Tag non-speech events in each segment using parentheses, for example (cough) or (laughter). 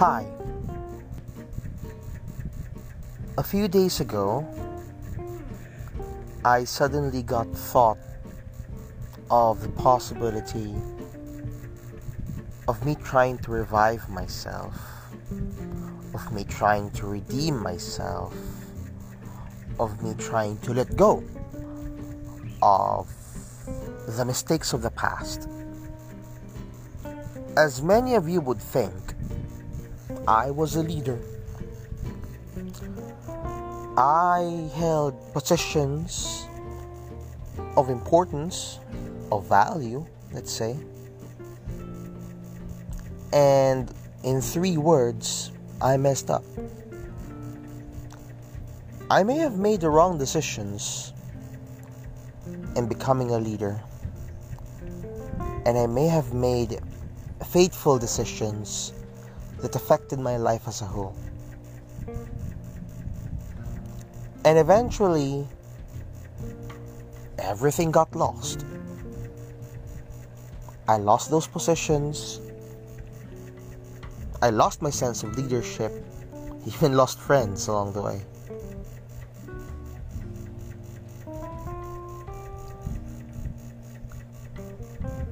Hi. A few days ago, I suddenly got thought of the possibility of me trying to revive myself, of me trying to redeem myself, of me trying to let go of the mistakes of the past. As many of you would think, I was a leader. I held positions of importance, of value, let's say. And in three words, I messed up. I may have made the wrong decisions in becoming a leader. And I may have made fateful decisions that affected my life as a whole. And eventually, everything got lost. I lost those positions. I lost my sense of leadership, (laughs) even lost friends along the way.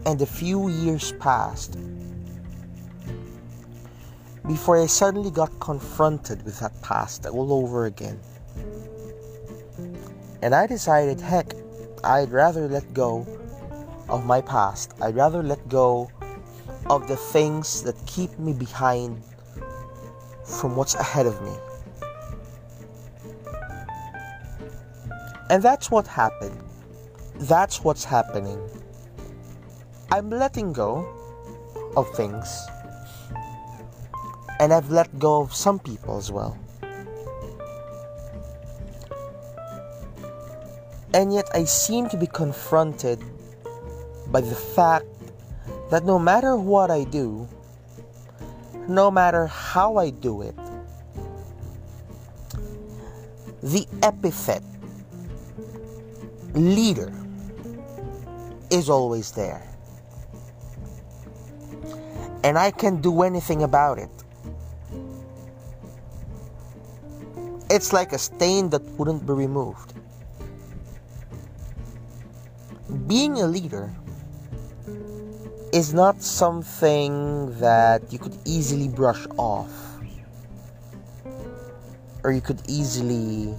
And a few years passed before I suddenly got confronted with that past all over again. And I decided, heck, I'd rather let go of my past. I'd rather let go of the things that keep me behind from what's ahead of me. And that's what happened. That's what's happening. I'm letting go of things. And I've let go of some people as well. And yet I seem to be confronted by the fact that no matter what I do, no matter how I do it, the epithet leader is always there and I can't do anything about it. It's like a stain that wouldn't be removed. Being a leader is not something that you could easily brush off or you could easily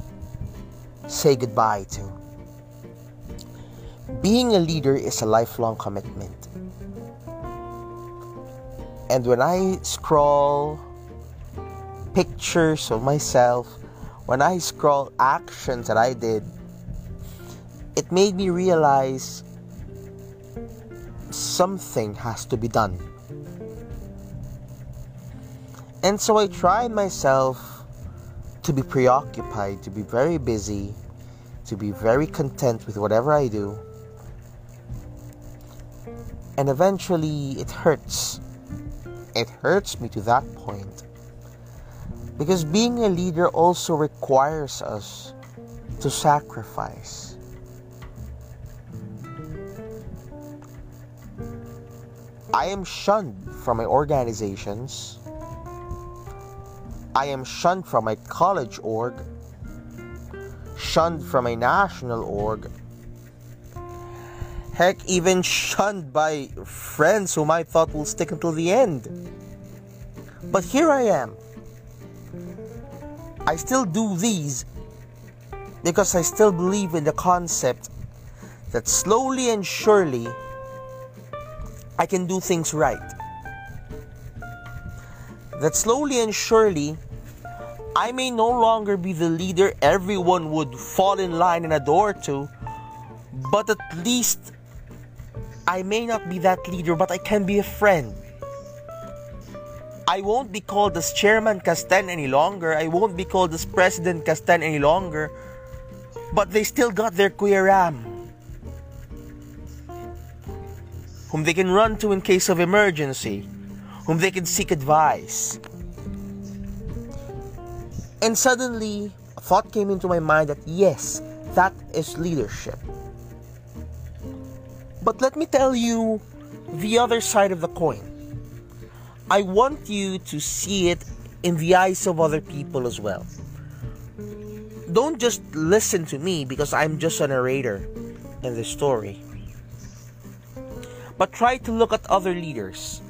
say goodbye to. Being a leader is a lifelong commitment. And when I scroll pictures of myself, when I scroll actions that I did, it made me realize something has to be done. And so I tried myself to be preoccupied, to be very busy, to be very content with whatever I do. And eventually it hurts it hurts me to that point. Because being a leader also requires us to sacrifice. I am shunned from my organizations. I am shunned from my college org, shunned from a national org, Heck, even shunned by friends whom I thought will stick until the end. But here I am. I still do these because I still believe in the concept that slowly and surely I can do things right. That slowly and surely I may no longer be the leader everyone would fall in line and adore to, but at least I may not be that leader, but I can be a friend. I won't be called as Chairman Castan any longer. I won't be called as President Castan any longer. But they still got their Kuya Ram, whom they can run to in case of emergency, whom they can seek advice. And suddenly, a thought came into my mind that yes, that is leadership. But let me tell you the other side of the coin. I want you to see it in the eyes of other people as well. Don't just listen to me because I'm just a narrator in the story. But try to look at other leaders.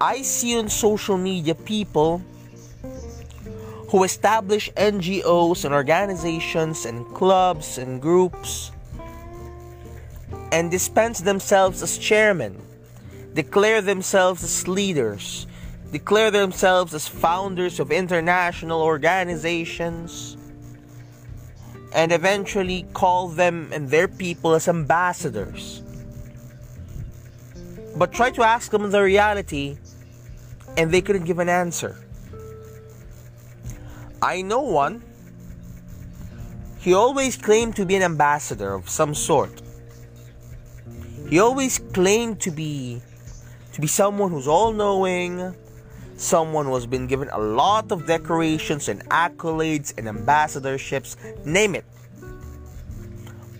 I see on social media people who establish NGOs and organizations and clubs and groups and dispense themselves as chairmen, declare themselves as leaders, declare themselves as founders of international organizations, and eventually call them and their people as ambassadors. But try to ask them the reality, and they couldn't give an answer. I know one. He always claimed to be an ambassador of some sort. He always claimed to be to be someone who's all-knowing, someone who has been given a lot of decorations and accolades and ambassadorships, name it.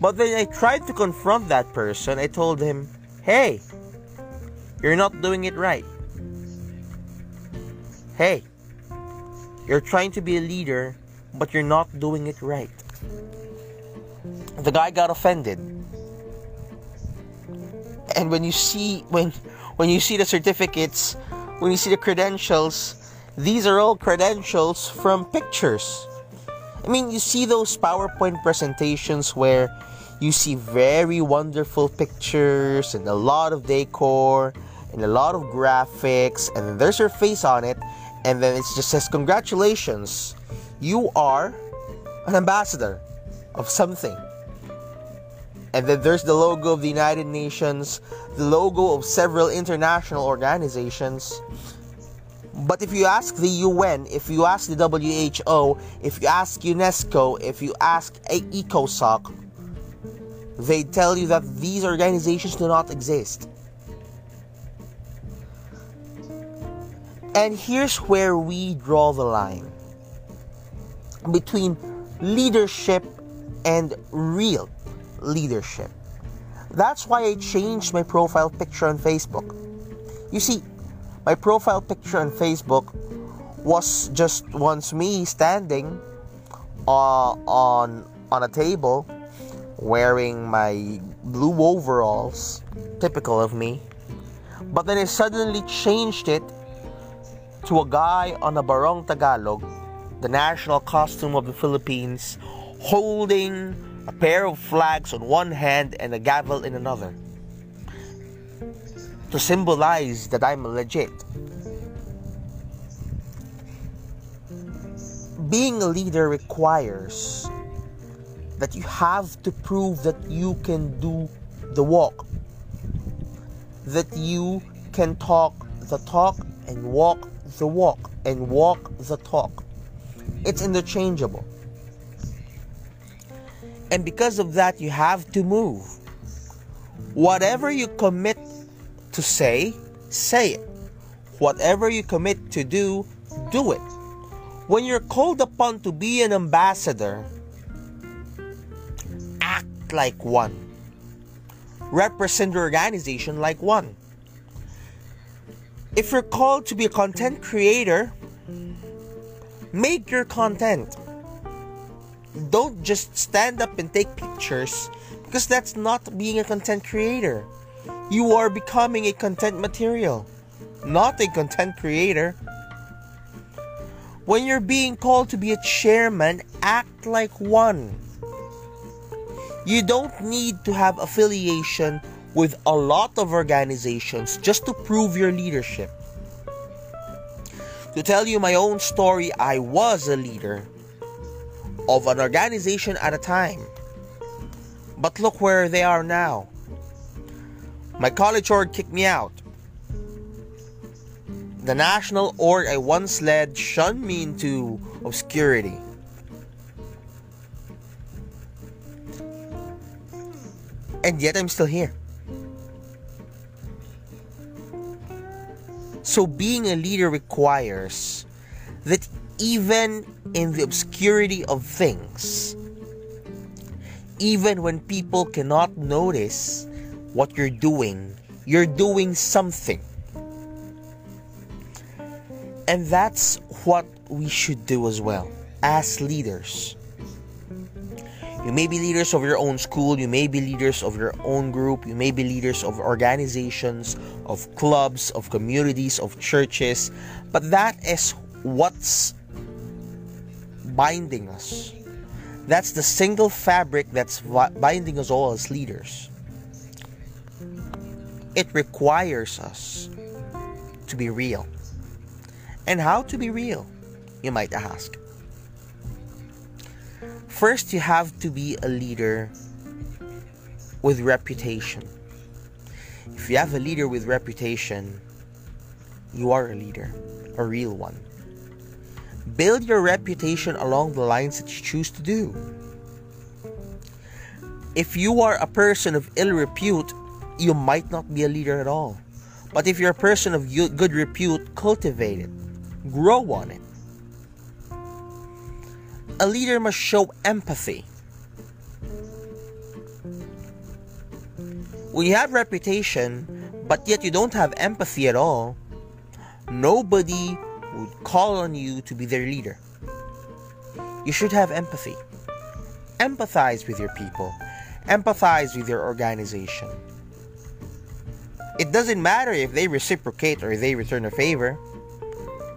But then I tried to confront that person. I told him, "Hey, you're not doing it right. Hey, you're trying to be a leader, but you're not doing it right." The guy got offended and when you see when when you see the certificates when you see the credentials these are all credentials from pictures. I mean you see those powerpoint presentations where you see very wonderful pictures and a lot of decor and a lot of graphics and then there's your face on it and then it just says congratulations you are an ambassador of something and then there's the logo of the United Nations, the logo of several international organizations. But if you ask the UN, if you ask the WHO, if you ask UNESCO, if you ask ECOSOC, they tell you that these organizations do not exist. And here's where we draw the line between leadership and real leadership. That's why I changed my profile picture on Facebook. You see, my profile picture on Facebook was just once me standing uh, on on a table wearing my blue overalls, typical of me. But then I suddenly changed it to a guy on a Barong Tagalog, the national costume of the Philippines, holding a pair of flags on one hand and a gavel in another to symbolize that I'm legit. Being a leader requires that you have to prove that you can do the walk, that you can talk the talk and walk the walk and walk the talk. It's interchangeable. And because of that, you have to move. Whatever you commit to say, say it. Whatever you commit to do, do it. When you're called upon to be an ambassador, act like one. Represent your organization like one. If you're called to be a content creator, make your content don't just stand up and take pictures because that's not being a content creator. You are becoming a content material, not a content creator. When you're being called to be a chairman, act like one. You don't need to have affiliation with a lot of organizations just to prove your leadership. To tell you my own story, I was a leader of an organization at a time. But look where they are now. My college org kicked me out. The national org I once led shunned me into obscurity. And yet I'm still here. So being a leader requires that even in the obscurity of things, even when people cannot notice what you're doing, you're doing something. And that's what we should do as well as leaders. You may be leaders of your own school, you may be leaders of your own group, you may be leaders of organizations, of clubs, of communities, of churches, but that is what's binding us. That's the single fabric that's binding us all as leaders. It requires us to be real. And how to be real, you might ask. First, you have to be a leader with reputation. If you have a leader with reputation, you are a leader, a real one. Build your reputation along the lines that you choose to do. If you are a person of ill repute, you might not be a leader at all. But if you're a person of good repute, cultivate it, grow on it a leader must show empathy. When you have reputation, but yet you don't have empathy at all, nobody would call on you to be their leader. You should have empathy. Empathize with your people, empathize with your organization. It doesn't matter if they reciprocate or they return a favor,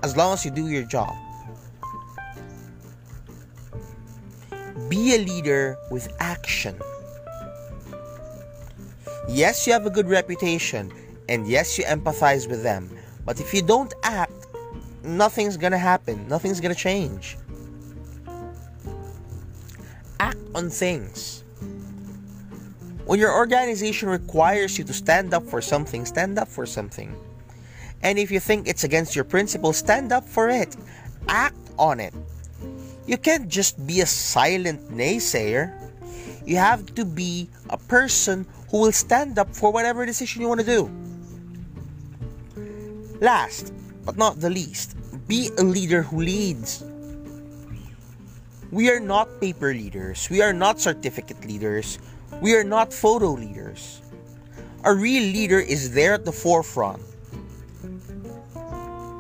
as long as you do your job. Be a leader with action. Yes, you have a good reputation, and yes, you empathize with them. But if you don't act, nothing's gonna happen, nothing's gonna change. Act on things. When your organization requires you to stand up for something, stand up for something. And if you think it's against your principles, stand up for it. Act on it. You can't just be a silent naysayer. You have to be a person who will stand up for whatever decision you want to do. Last but not the least, be a leader who leads. We are not paper leaders. We are not certificate leaders. We are not photo leaders. A real leader is there at the forefront,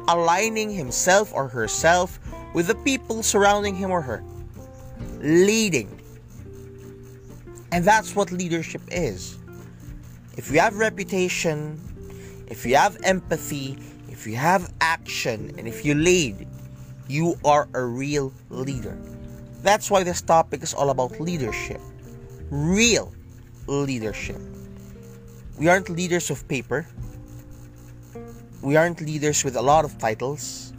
aligning himself or herself with the people surrounding him or her. Leading. And that's what leadership is. If you have reputation, if you have empathy, if you have action, and if you lead, you are a real leader. That's why this topic is all about leadership. Real leadership. We aren't leaders of paper. We aren't leaders with a lot of titles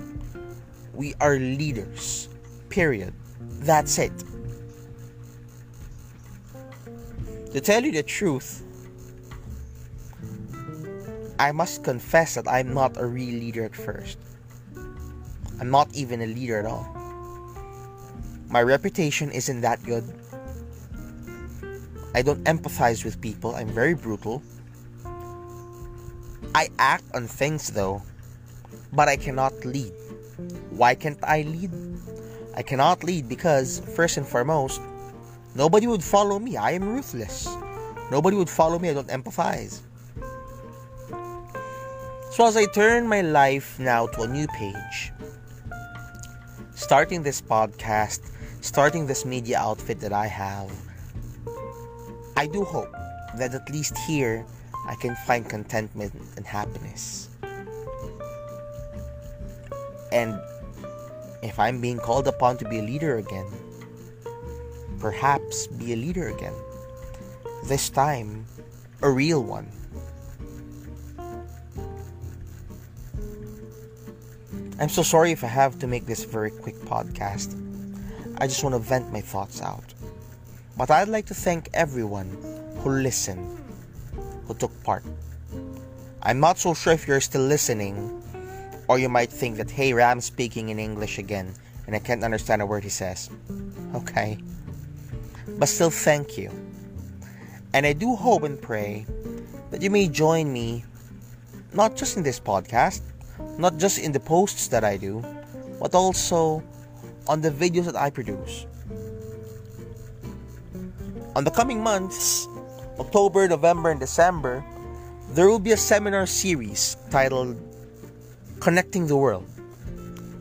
we are leaders. Period. That's it. To tell you the truth, I must confess that I'm not a real leader at first. I'm not even a leader at all. My reputation isn't that good. I don't empathize with people, I'm very brutal. I act on things though, but I cannot lead. Why can't I lead? I cannot lead because, first and foremost, nobody would follow me. I am ruthless. Nobody would follow me. I don't empathize. So, as I turn my life now to a new page, starting this podcast, starting this media outfit that I have, I do hope that at least here I can find contentment and happiness. And if I'm being called upon to be a leader again, perhaps be a leader again. This time, a real one. I'm so sorry if I have to make this very quick podcast. I just want to vent my thoughts out. But I'd like to thank everyone who listened, who took part. I'm not so sure if you're still listening or you might think that, hey, Ram's speaking in English again, and I can't understand a word he says. Okay. But still, thank you. And I do hope and pray that you may join me, not just in this podcast, not just in the posts that I do, but also on the videos that I produce. On the coming months, October, November, and December, there will be a seminar series titled Connecting the World.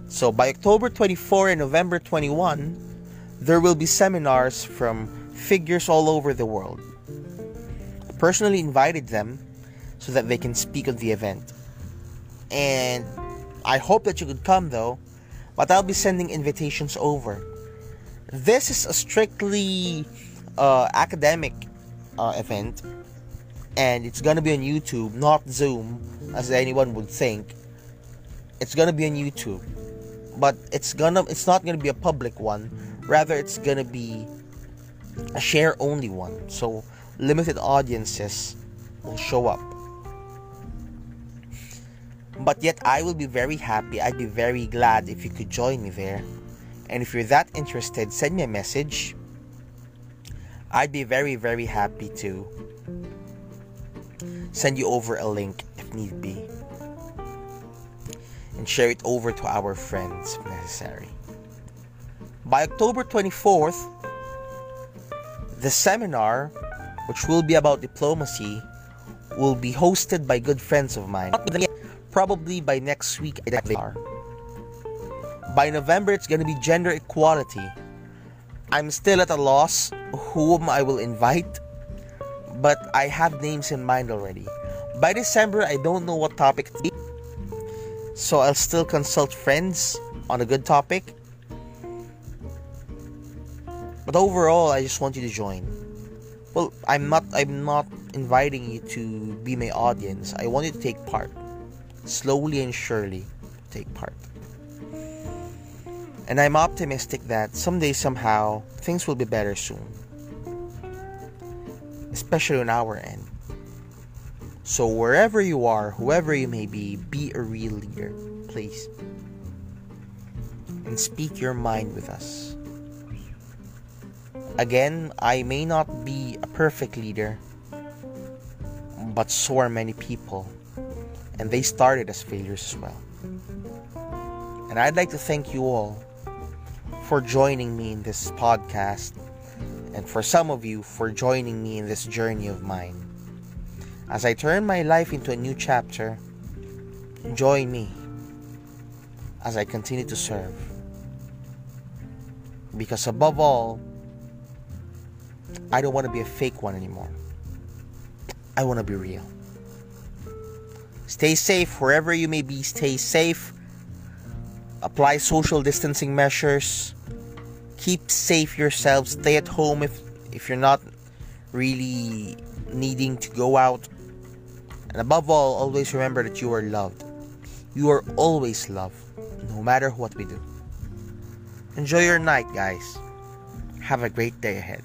So by October 24 and November 21, there will be seminars from figures all over the world. I personally invited them so that they can speak at the event. And I hope that you could come though, but I'll be sending invitations over. This is a strictly uh, academic uh, event, and it's gonna be on YouTube, not Zoom, as anyone would think. It's gonna be on YouTube, but it's gonna it's not gonna be a public one. Rather, it's gonna be a share only one. So limited audiences will show up. But yet, I will be very happy. I'd be very glad if you could join me there. And if you're that interested, send me a message. I'd be very, very happy to send you over a link if need be. And share it over to our friends if necessary. By October 24th, the seminar, which will be about diplomacy, will be hosted by good friends of mine probably by next week they are. By November, it's gonna be gender equality. I'm still at a loss whom I will invite, but I have names in mind already. By December, I don't know what topic to be, so I'll still consult friends on a good topic. But overall, I just want you to join. Well, I'm not I'm not inviting you to be my audience. I want you to take part slowly and surely take part. And I'm optimistic that someday, somehow, things will be better soon. Especially on our end. So, wherever you are, whoever you may be, be a real leader, please. And speak your mind with us. Again, I may not be a perfect leader, but so are many people and they started as failures as well. And I'd like to thank you all for joining me in this podcast, and for some of you for joining me in this journey of mine. As I turn my life into a new chapter, join me as I continue to serve. Because above all, I don't want to be a fake one anymore. I want to be real. Stay safe wherever you may be. Stay safe. Apply social distancing measures. Keep safe yourself. Stay at home if if you're not really needing to go out. And above all, always remember that you are loved. You are always loved, no matter what we do. Enjoy your night, guys. Have a great day ahead.